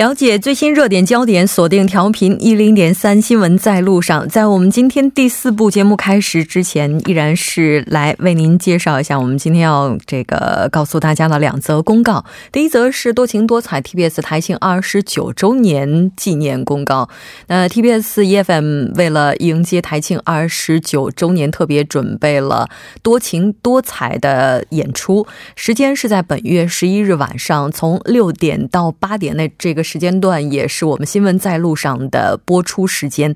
了解最新热点焦点，锁定调频一零点三新闻在路上。在我们今天第四部节目开始之前，依然是来为您介绍一下我们今天要这个告诉大家的两则公告。第一则是多情多彩 TBS 台庆二十九周年纪念公告。那 TBS EFM 为了迎接台庆二十九周年，特别准备了多情多彩的演出，时间是在本月十一日晚上，从六点到八点那这个。时间段也是我们新闻在路上的播出时间，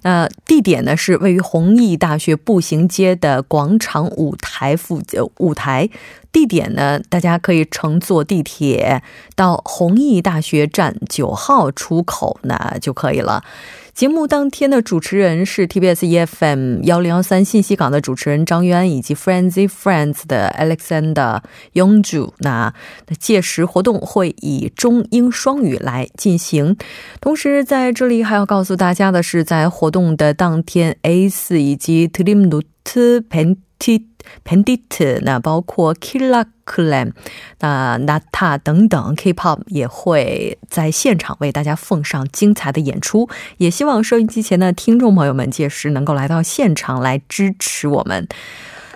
那地点呢是位于弘毅大学步行街的广场舞台附近舞台。地点呢，大家可以乘坐地铁到弘毅大学站九号出口呢就可以了。节目当天的主持人是 TBS EFM 幺零幺三信息港的主持人张渊以及 Frenzy Friends 的 Alexander Yongju。那那届时活动会以中英双语来进行。同时在这里还要告诉大家的是，在活动的当天，A 四以及 Trimnut Pentit。Pandit，那包括 Killa Clan，那 Nata 等等 K-pop 也会在现场为大家奉上精彩的演出。也希望收音机前的听众朋友们届时能够来到现场来支持我们。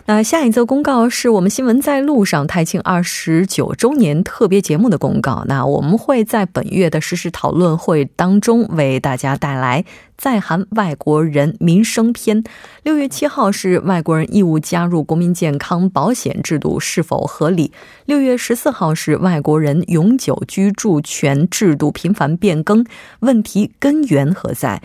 那下一则公告是我们新闻在路上台庆二十九周年特别节目的公告。那我们会在本月的实时讨论会当中为大家带来在韩外国人民生篇。六月七号是外国人义务加入国民健康保险制度是否合理？六月十四号是外国人永久居住权制度频繁变更，问题根源何在？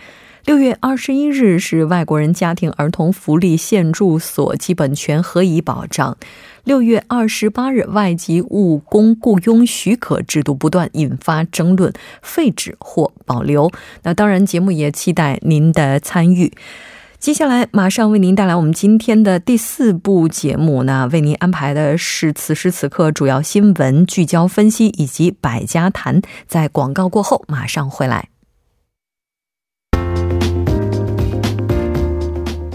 六月二十一日是外国人家庭儿童福利现住所基本权何以保障？六月二十八日，外籍务工雇佣许可制度不断引发争论，废止或保留。那当然，节目也期待您的参与。接下来马上为您带来我们今天的第四部节目。那为您安排的是此时此刻主要新闻聚焦分析以及百家谈。在广告过后马上回来。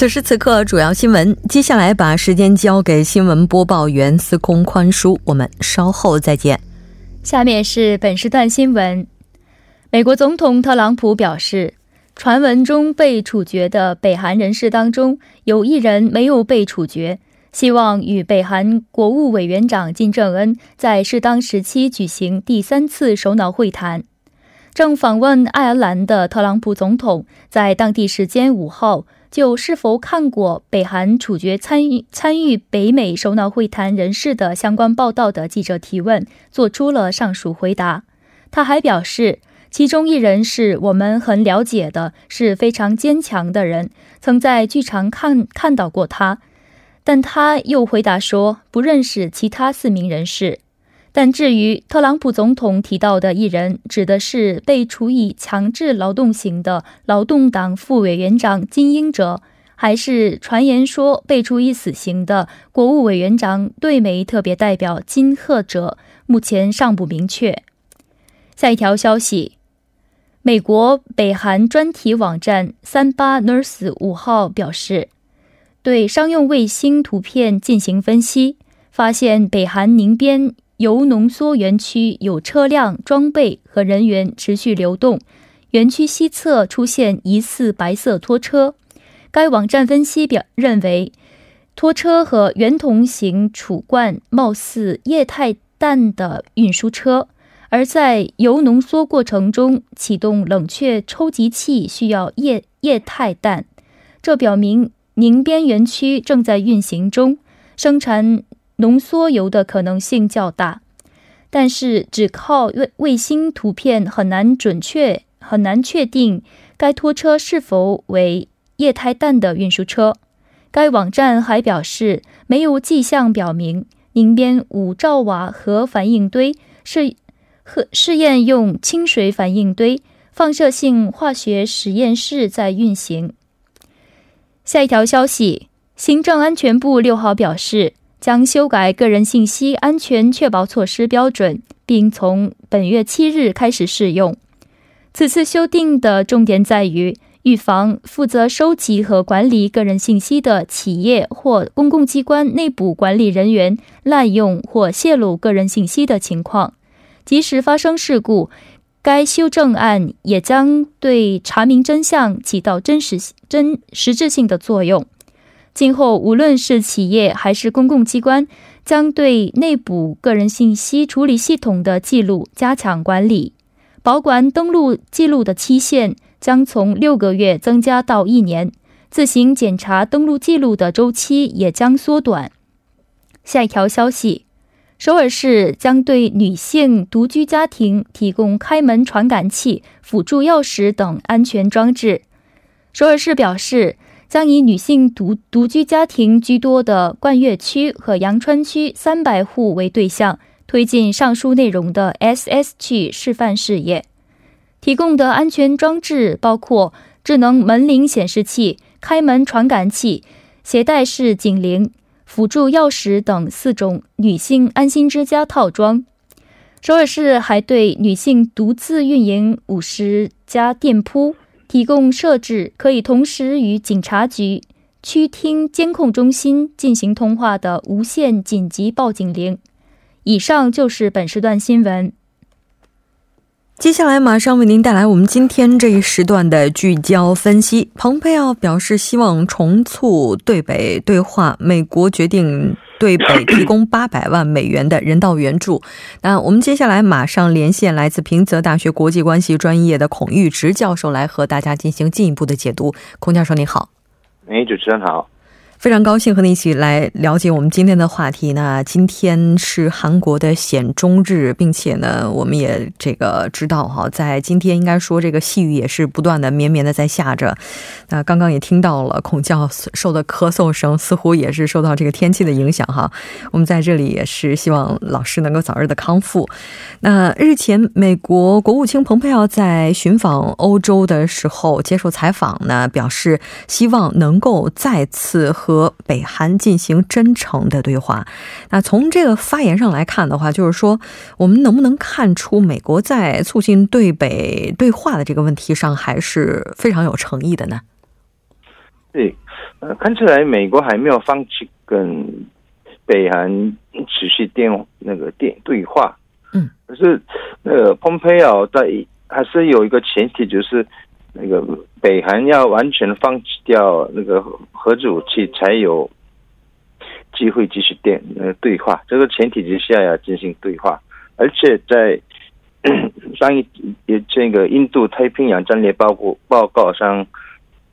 此时此刻，主要新闻。接下来把时间交给新闻播报员司空宽恕，我们稍后再见。下面是本时段新闻。美国总统特朗普表示，传闻中被处决的北韩人士当中有一人没有被处决，希望与北韩国务委员长金正恩在适当时期举行第三次首脑会谈。正访问爱尔兰的特朗普总统在当地时间五号。就是否看过北韩处决参与参与北美首脑会谈人士的相关报道的记者提问，做出了上述回答。他还表示，其中一人是我们很了解的，是非常坚强的人，曾在剧场看看到过他。但他又回答说，不认识其他四名人士。但至于特朗普总统提到的一人，指的是被处以强制劳动刑的劳动党副委员长金英哲，还是传言说被处以死刑的国务委员长对美特别代表金赫哲，目前尚不明确。下一条消息，美国北韩专题网站三八 Nurse 五号表示，对商用卫星图片进行分析，发现北韩宁边。油浓缩园区有车辆、装备和人员持续流动，园区西侧出现疑似白色拖车。该网站分析表认为，拖车和圆筒形储罐貌似液态氮的运输车，而在油浓缩过程中启动冷却抽集器需要液液态氮，这表明。宁边园区正在运行中，生产浓缩铀的可能性较大。但是，只靠卫卫星图片很难准确、很难确定该拖车是否为液态氮的运输车。该网站还表示，没有迹象表明宁边五兆瓦核反应堆是核试验用清水反应堆。放射性化学实验室在运行。下一条消息，行政安全部六号表示，将修改个人信息安全确保措施标准，并从本月七日开始适用。此次修订的重点在于预防负责收集和管理个人信息的企业或公共机关内部管理人员滥用或泄露个人信息的情况，即使发生事故。该修正案也将对查明真相起到真实、真实质性的作用。今后，无论是企业还是公共机关，将对内部个人信息处理系统的记录加强管理。保管登录记录的期限将从六个月增加到一年，自行检查登录记录的周期也将缩短。下一条消息。首尔市将对女性独居家庭提供开门传感器、辅助钥匙等安全装置。首尔市表示，将以女性独独居家庭居多的冠岳区和阳川区三百户为对象，推进上述内容的 SS 区示范事业。提供的安全装置包括智能门铃显示器、开门传感器、携带式警铃。辅助钥匙等四种女性安心之家套装。首尔市还对女性独自运营五十家店铺提供设置可以同时与警察局、区厅监控中心进行通话的无线紧急报警铃。以上就是本时段新闻。接下来马上为您带来我们今天这一时段的聚焦分析。蓬佩奥表示希望重促对北对话，美国决定对北提供八百万美元的人道援助。那我们接下来马上连线来自平泽大学国际关系专业的孔玉植教授来和大家进行进一步的解读。孔教授你好，哎，主持人好。非常高兴和你一起来了解我们今天的话题那。今天是韩国的显中日，并且呢，我们也这个知道哈，在今天应该说这个细雨也是不断的绵绵的在下着。那刚刚也听到了孔教授的咳嗽声，似乎也是受到这个天气的影响哈。我们在这里也是希望老师能够早日的康复。那日前，美国国务卿蓬佩奥在寻访欧洲的时候接受采访呢，表示希望能够再次和北韩进行真诚的对话。那从这个发言上来看的话，就是说，我们能不能看出美国在促进对北对话的这个问题上还是非常有诚意的呢？对，呃，看起来美国还没有放弃跟北韩持续电那个电对话。嗯，可是那个蓬佩奥在还是有一个前提，就是那个。北韩要完全放弃掉那个核子武器，才有机会继续电呃对话。这个前提之下要进行对话，而且在 上一这个印度太平洋战略报告报告上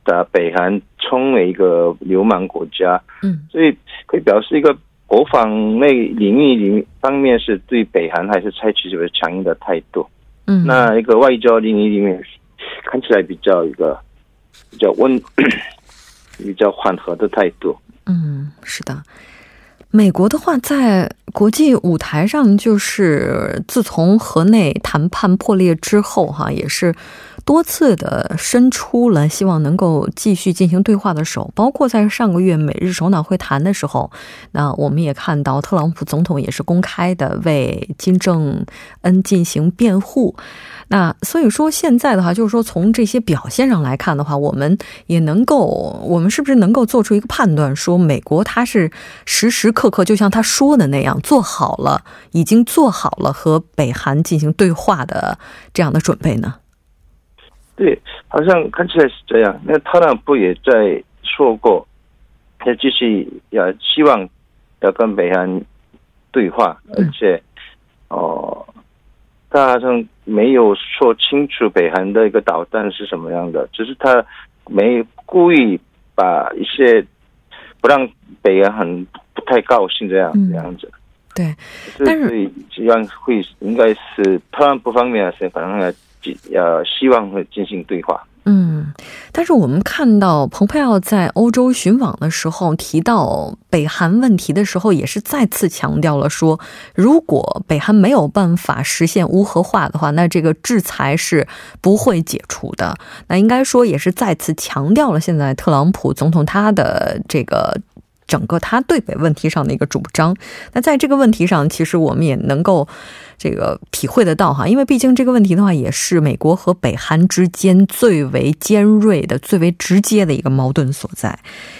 的北韩称为一个流氓国家，嗯，所以可以表示一个国防内领域里方面是对北韩还是采取这个强硬的态度，嗯，那一个外交领域里面。看起来比较一个比较温、比较缓和的态度。嗯，是的。美国的话，在国际舞台上，就是自从河内谈判破裂之后，哈，也是。多次的伸出了希望能够继续进行对话的手，包括在上个月美日首脑会谈的时候，那我们也看到特朗普总统也是公开的为金正恩进行辩护。那所以说现在的话，就是说从这些表现上来看的话，我们也能够，我们是不是能够做出一个判断，说美国他是时时刻刻就像他说的那样做好了，已经做好了和北韩进行对话的这样的准备呢？对，好像看起来是这样。那特朗普也在说过，他继续要希望要跟北韩对话，而且哦，他好像没有说清楚北韩的一个导弹是什么样的，只是他没故意把一些不让北韩很不太高兴这样这样子。对，但是这样会应该是特朗普方面是可能要希望会进行对话。嗯，但是我们看到蓬佩奥在欧洲巡访的时候提到北韩问题的时候，也是再次强调了说，如果北韩没有办法实现无核化的话，那这个制裁是不会解除的。那应该说也是再次强调了现在特朗普总统他的这个。整个他对北问题上的一个主张，那在这个问题上，其实我们也能够这个体会得到哈，因为毕竟这个问题的话，也是美国和北韩之间最为尖锐的、最为直接的一个矛盾所在。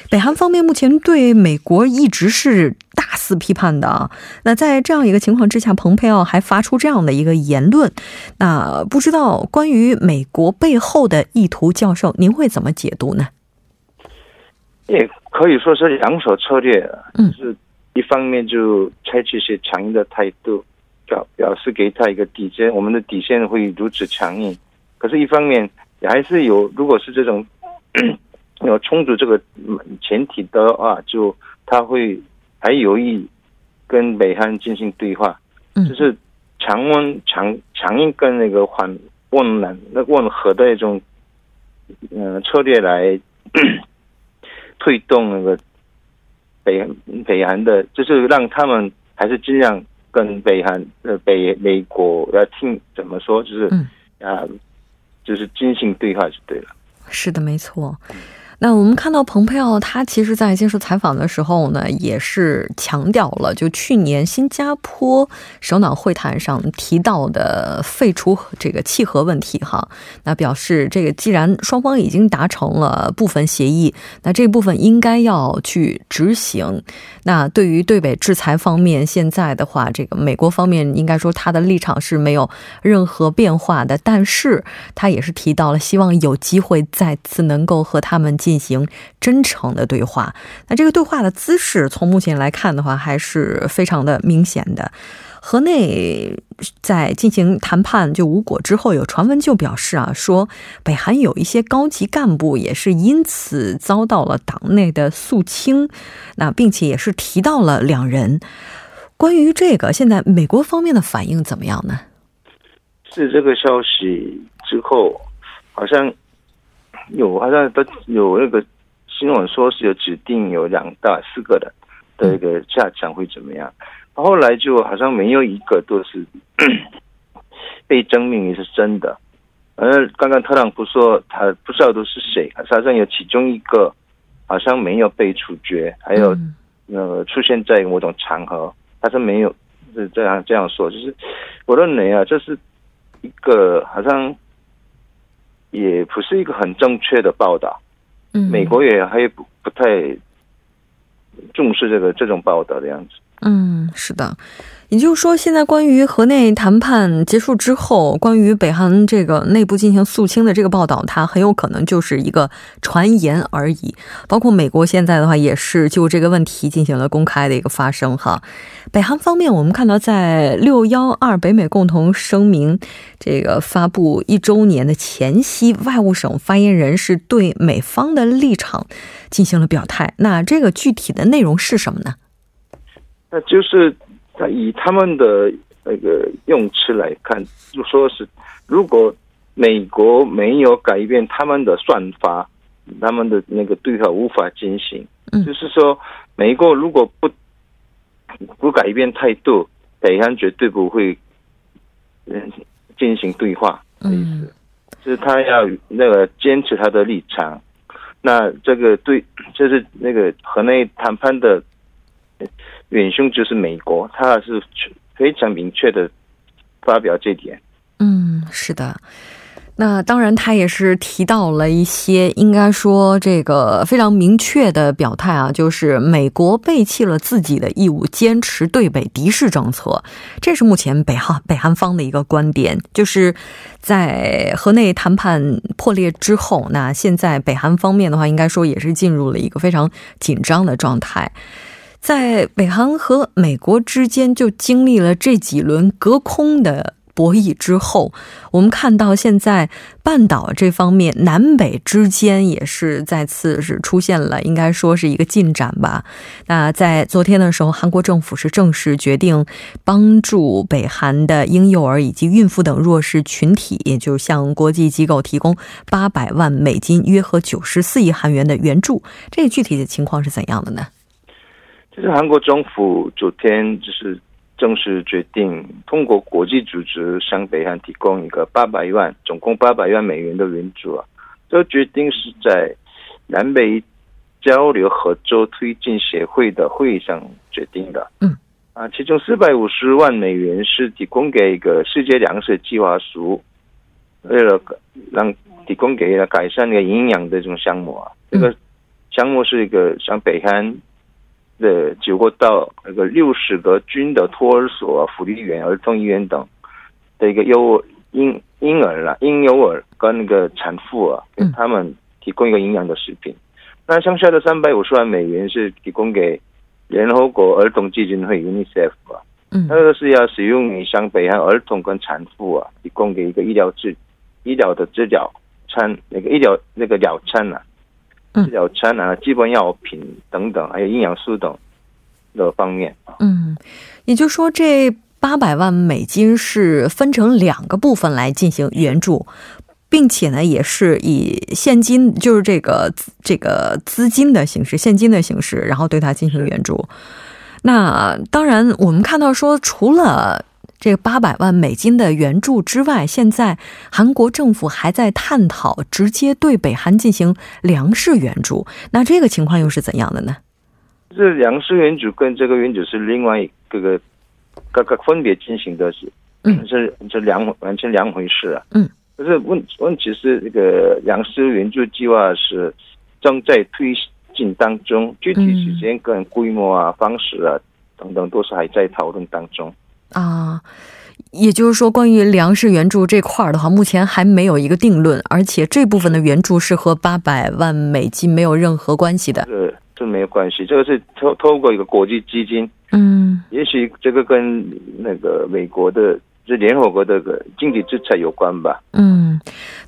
北韩方面目前对美国一直是大肆批判的啊，那在这样一个情况之下，蓬佩奥还发出这样的一个言论，那不知道关于美国背后的意图，教授您会怎么解读呢？也可以说是两手策略，就是一方面就采取一些强硬的态度，表表示给他一个底线，我们的底线会如此强硬。可是，一方面也还是有，如果是这种 有充足这个前提的话，就他会还有意跟北韩进行对话，就是强温强强硬跟那个缓温暖那温和的一种嗯策略来。推动那个北北韩的，就是让他们还是尽量跟北韩呃北美国要听怎么说，就是啊，就是进行对话就对了。是的，没错。那我们看到蓬佩奥，他其实在接受采访的时候呢，也是强调了，就去年新加坡首脑会谈上提到的废除这个契合问题哈。那表示这个既然双方已经达成了部分协议，那这部分应该要去执行。那对于对北制裁方面，现在的话，这个美国方面应该说他的立场是没有任何变化的，但是他也是提到了希望有机会再次能够和他们。进行真诚的对话，那这个对话的姿势，从目前来看的话，还是非常的明显的。河内在进行谈判就无果之后，有传闻就表示啊，说北韩有一些高级干部也是因此遭到了党内的肃清，那并且也是提到了两人。关于这个，现在美国方面的反应怎么样呢？是这个消息之后，好像。有好像都有那个新闻说是有指定有两到四个的的一个下场会怎么样？后来就好像没有一个都是 被证明也是真的。而刚刚特朗普说他不知道都是谁，好像有其中一个好像没有被处决，还有呃出现在某种场合，他是没有是这样这样说，就是我认为啊，这是一个好像。也不是一个很正确的报道，嗯，美国也还不不太重视这个这种报道的样子，嗯，是的。也就是说，现在关于河内谈判结束之后，关于北韩这个内部进行肃清的这个报道，它很有可能就是一个传言而已。包括美国现在的话，也是就这个问题进行了公开的一个发声。哈，北韩方面，我们看到在六幺二北美共同声明这个发布一周年的前夕，外务省发言人是对美方的立场进行了表态。那这个具体的内容是什么呢？那就是。他以他们的那个用词来看，就说是如果美国没有改变他们的算法，他们的那个对话无法进行。就是说，美国如果不不改变态度，北韩绝对不会嗯进行对话的意思。就是他要那个坚持他的立场。那这个对，就是那个河内谈判的。远凶就是美国，他是非常明确的发表这点。嗯，是的。那当然，他也是提到了一些应该说这个非常明确的表态啊，就是美国背弃了自己的义务，坚持对北敌视政策。这是目前北韩北韩方的一个观点，就是在河内谈判破裂之后，那现在北韩方面的话，应该说也是进入了一个非常紧张的状态。在北韩和美国之间就经历了这几轮隔空的博弈之后，我们看到现在半岛这方面南北之间也是再次是出现了，应该说是一个进展吧。那在昨天的时候，韩国政府是正式决定帮助北韩的婴幼儿以及孕妇等弱势群体，也就是向国际机构提供八百万美金，约合九十四亿韩元的援助。这个具体的情况是怎样的呢？就是韩国政府昨天就是正式决定通过国际组织向北韩提供一个八百万，总共八百万美元的援助啊。这个决定是在南北交流合作推进协会的会议上决定的。嗯，啊，其中四百五十万美元是提供给一个世界粮食计划署，为了让提供给了改善那个营养的这种项目啊。这个项目是一个向北韩。的九个到那个六十个军的托儿所、福利院、儿童医院等的一个幼婴婴儿啦、婴幼儿跟那个产妇啊，给他们提供一个营养的食品。那剩下的三百五十万美元是提供给联合国儿童基金会 UNICEF 啊，嗯，那个是要使用于向北韩儿童跟产妇啊，提供给一个医疗治医疗的治疗餐，那个医疗那个疗餐啊。治疗餐啊，基本药品等等，还有营养素等的方面嗯，也就是说，这八百万美金是分成两个部分来进行援助，并且呢，也是以现金，就是这个这个资金的形式，现金的形式，然后对它进行援助。那当然，我们看到说，除了。这个八百万美金的援助之外，现在韩国政府还在探讨直接对北韩进行粮食援助。那这个情况又是怎样的呢？这粮食援助跟这个援助是另外一个各个分别进行的，是嗯，是是两完全两回事啊。嗯，可是问问题是这个粮食援助计划是正在推进当中，具体时间跟规模啊、方式啊等等都是还在讨论当中。啊，也就是说，关于粮食援助这块儿的话，目前还没有一个定论，而且这部分的援助是和八百万美金没有任何关系的。这这没有关系，这个是透透过一个国际基金。嗯，也许这个跟那个美国的。是联合国的个经济制裁有关吧？嗯，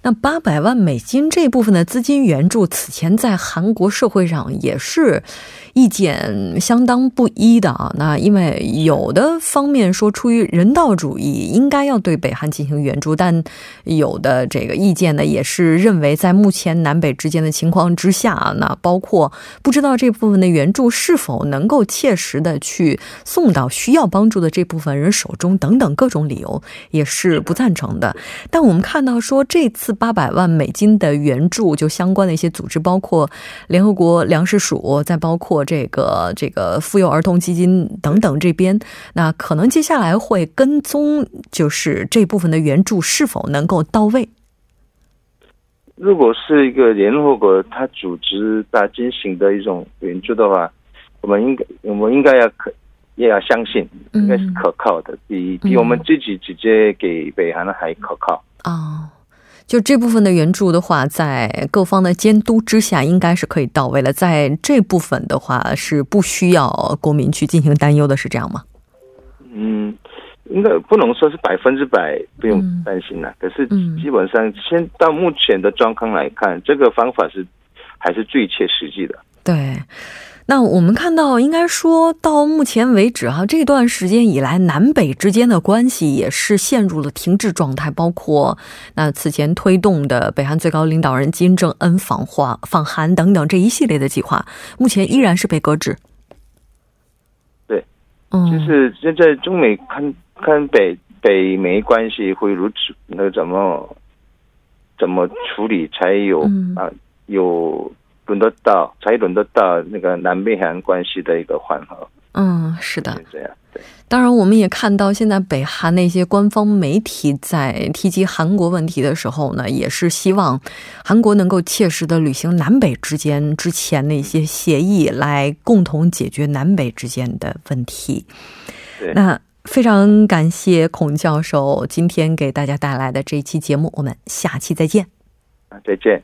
那八百万美金这部分的资金援助，此前在韩国社会上也是意见相当不一的啊。那因为有的方面说出于人道主义，应该要对北韩进行援助，但有的这个意见呢，也是认为在目前南北之间的情况之下，那包括不知道这部分的援助是否能够切实的去送到需要帮助的这部分人手中，等等各种理由。也是不赞成的，但我们看到说这次八百万美金的援助，就相关的一些组织，包括联合国粮食署，再包括这个这个妇幼儿童基金等等这边，那可能接下来会跟踪，就是这部分的援助是否能够到位。如果是一个联合国它组织它进行的一种援助的话，我们应该我们应该要可。也要相信，应该是可靠的，比比我们自己直接给北韩的还可靠哦！就这部分的援助的话，在各方的监督之下，应该是可以到位了。在这部分的话，是不需要国民去进行担忧的，是这样吗？嗯，应该不能说是百分之百不用担心了，可是基本上，先到目前的状况来看，这个方法是还是最切实际的。对。那我们看到，应该说到目前为止哈，这段时间以来，南北之间的关系也是陷入了停滞状态。包括那此前推动的北韩最高领导人金正恩访华访韩等等这一系列的计划，目前依然是被搁置。对，嗯，就是现在中美看看北北美关系会如此，那怎么怎么处理才有啊有。轮得到，才轮得到那个南北韩关系的一个缓和。嗯，是的，这样。对，当然，我们也看到，现在北韩那些官方媒体在提及韩国问题的时候呢，也是希望韩国能够切实的履行南北之间之前的一些协议，来共同解决南北之间的问题。对，那非常感谢孔教授今天给大家带来的这一期节目，我们下期再见。啊，再见。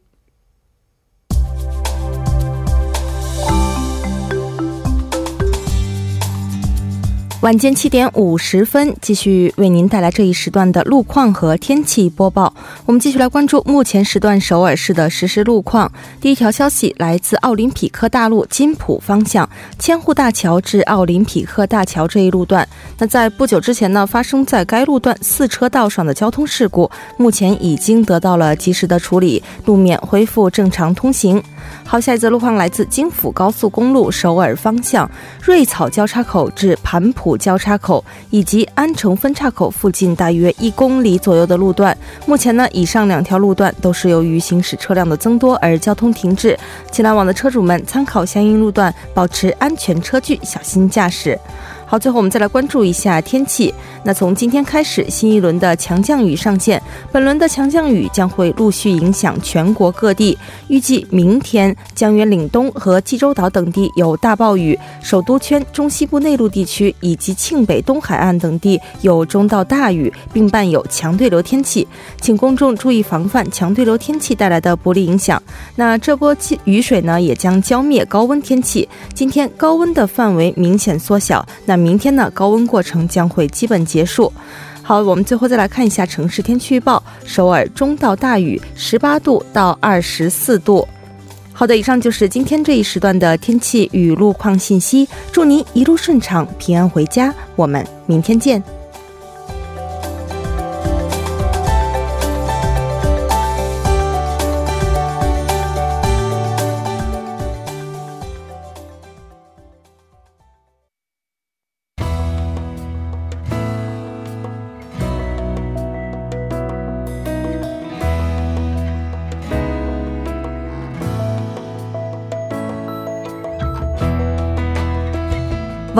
晚间七点五十分，继续为您带来这一时段的路况和天气播报。我们继续来关注目前时段首尔市的实时路况。第一条消息来自奥林匹克大路金浦方向千户大桥至奥林匹克大桥这一路段。那在不久之前呢，发生在该路段四车道上的交通事故，目前已经得到了及时的处理，路面恢复正常通行。好，下一则路况来自京釜高速公路首尔方向瑞草交叉口至盘浦交叉口以及安城分岔口附近大约一公里左右的路段。目前呢，以上两条路段都是由于行驶车辆的增多而交通停滞，请来往的车主们参考相应路段，保持安全车距，小心驾驶。好，最后我们再来关注一下天气。那从今天开始，新一轮的强降雨上线。本轮的强降雨将会陆续影响全国各地。预计明天，江原岭东和济州岛等地有大暴雨，首都圈、中西部内陆地区以及庆北东海岸等地有中到大雨，并伴有强对流天气。请公众注意防范强对流天气带来的不利影响。那这波雨水呢，也将浇灭高温天气。今天高温的范围明显缩小。那明天呢，高温过程将会基本结束。好，我们最后再来看一下城市天气预报：首尔中到大雨，十八度到二十四度。好的，以上就是今天这一时段的天气与路况信息。祝您一路顺畅，平安回家。我们明天见。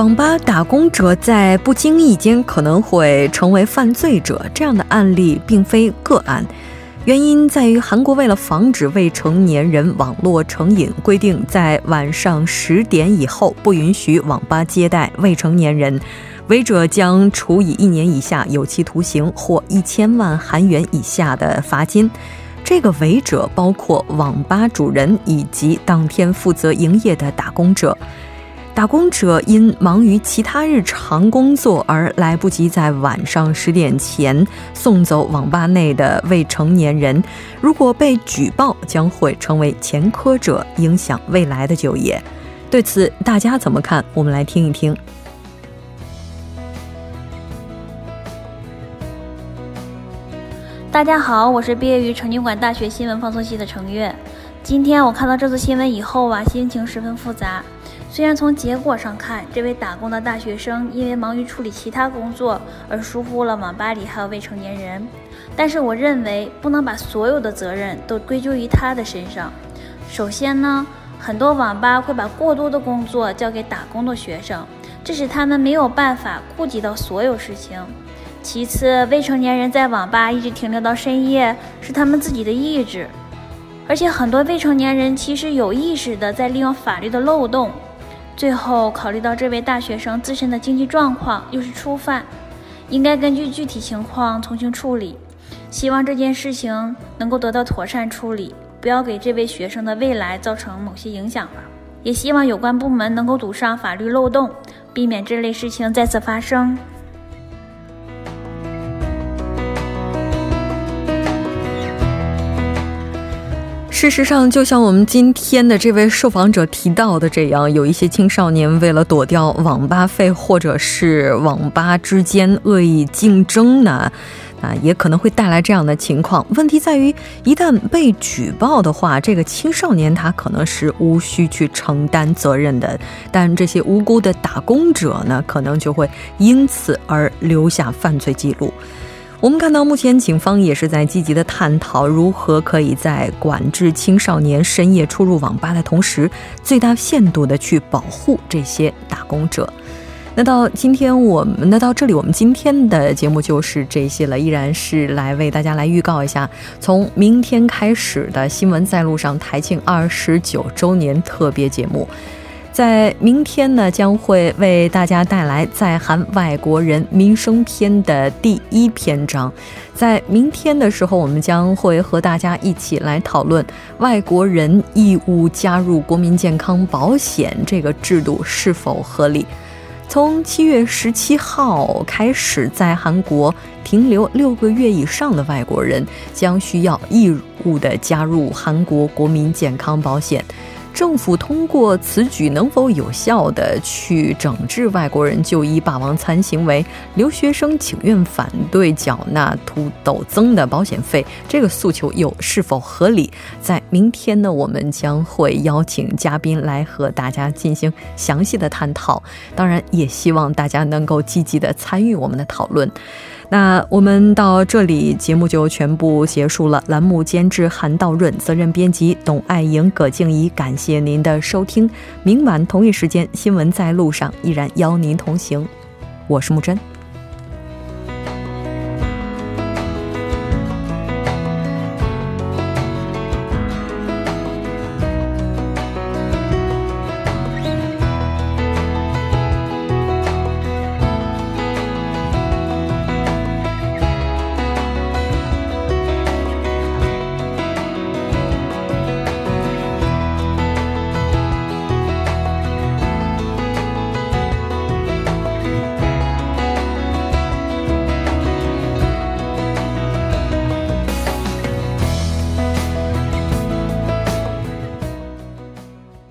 网吧打工者在不经意间可能会成为犯罪者，这样的案例并非个案。原因在于韩国为了防止未成年人网络成瘾，规定在晚上十点以后不允许网吧接待未成年人，违者将处以一年以下有期徒刑或一千万韩元以下的罚金。这个违者包括网吧主人以及当天负责营业的打工者。打工者因忙于其他日常工作而来不及在晚上十点前送走网吧内的未成年人，如果被举报，将会成为前科者，影响未来的就业。对此，大家怎么看？我们来听一听。大家好，我是毕业于成均馆大学新闻放送系的程月。今天我看到这则新闻以后啊，心情十分复杂。虽然从结果上看，这位打工的大学生因为忙于处理其他工作而疏忽了网吧里还有未成年人，但是我认为不能把所有的责任都归咎于他的身上。首先呢，很多网吧会把过多的工作交给打工的学生，这使他们没有办法顾及到所有事情。其次，未成年人在网吧一直停留到深夜是他们自己的意志，而且很多未成年人其实有意识的在利用法律的漏洞。最后，考虑到这位大学生自身的经济状况，又是初犯，应该根据具体情况从轻处理。希望这件事情能够得到妥善处理，不要给这位学生的未来造成某些影响吧。也希望有关部门能够堵上法律漏洞，避免这类事情再次发生。事实上，就像我们今天的这位受访者提到的这样，有一些青少年为了躲掉网吧费，或者是网吧之间恶意竞争呢，啊，也可能会带来这样的情况。问题在于，一旦被举报的话，这个青少年他可能是无需去承担责任的，但这些无辜的打工者呢，可能就会因此而留下犯罪记录。我们看到，目前警方也是在积极的探讨如何可以在管制青少年深夜出入网吧的同时，最大限度的去保护这些打工者。那到今天，我们那到这里，我们今天的节目就是这些了。依然是来为大家来预告一下，从明天开始的新闻在路上台庆二十九周年特别节目。在明天呢，将会为大家带来在韩外国人民生篇的第一篇章。在明天的时候，我们将会和大家一起来讨论外国人义务加入国民健康保险这个制度是否合理。从七月十七号开始，在韩国停留六个月以上的外国人将需要义务的加入韩国国民健康保险。政府通过此举能否有效的去整治外国人就医霸王餐行为？留学生请愿反对缴纳突陡增的保险费，这个诉求又是否合理？在明天呢，我们将会邀请嘉宾来和大家进行详细的探讨。当然，也希望大家能够积极的参与我们的讨论。那我们到这里节目就全部结束了。栏目监制韩道润，责任编辑董爱莹、葛静怡，感谢您的收听。明晚同一时间，新闻在路上依然邀您同行。我是木真。